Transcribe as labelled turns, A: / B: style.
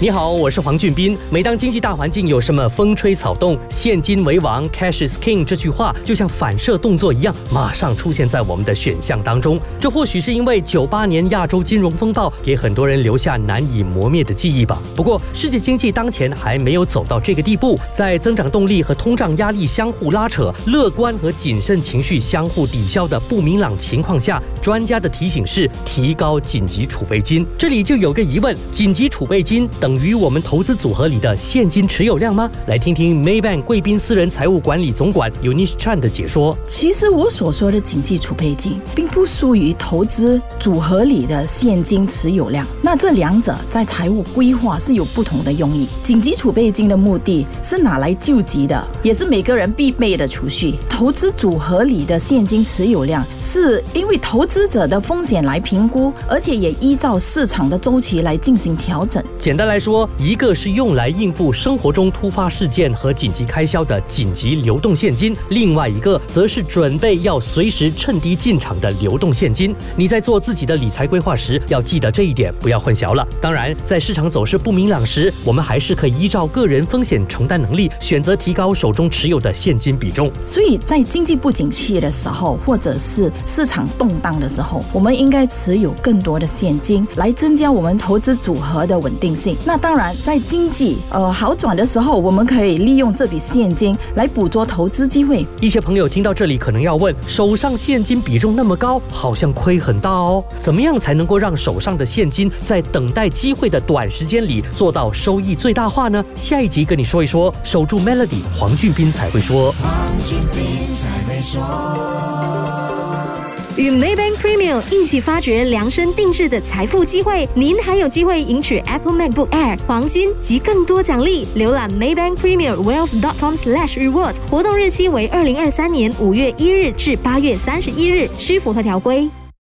A: 你好，我是黄俊斌。每当经济大环境有什么风吹草动，“现金为王 ”（Cash is King） 这句话就像反射动作一样，马上出现在我们的选项当中。这或许是因为九八年亚洲金融风暴给很多人留下难以磨灭的记忆吧。不过，世界经济当前还没有走到这个地步，在增长动力和通胀压力相互拉扯、乐观和谨慎情绪相互抵消的不明朗情况下，专家的提醒是提高紧急储备金。这里就有个疑问：紧急储备金等。等于我们投资组合里的现金持有量吗？来听听 Maybank 贵宾私人财务管理总管 Unish Chan 的解说。
B: 其实我所说的紧急储备金，并不属于投资组合里的现金持有量。那这两者在财务规划是有不同的用意。紧急储备金的目的是拿来救急的，也是每个人必备的储蓄。投资组合里的现金持有量，是因为投资者的风险来评估，而且也依照市场的周期来进行调整。
A: 简单来。说一个是用来应付生活中突发事件和紧急开销的紧急流动现金，另外一个则是准备要随时趁低进场的流动现金。你在做自己的理财规划时，要记得这一点，不要混淆了。当然，在市场走势不明朗时，我们还是可以依照个人风险承担能力，选择提高手中持有的现金比重。
B: 所以在经济不景气的时候，或者是市场动荡的时候，我们应该持有更多的现金，来增加我们投资组合的稳定性。那当然，在经济呃好转的时候，我们可以利用这笔现金来捕捉投资机会。
A: 一些朋友听到这里可能要问：手上现金比重那么高，好像亏很大哦。怎么样才能够让手上的现金在等待机会的短时间里做到收益最大化呢？下一集跟你说一说。守住 Melody，黄俊斌才会说。
C: 黄俊斌才会说。
D: 与 Maybank Premium 一起发掘量身定制的财富机会，您还有机会赢取 Apple MacBook Air、黄金及更多奖励。浏览 Maybank Premium Wealth.com/rewards，活动日期为二零二三年五月一日至八月三十一日，需符合条规。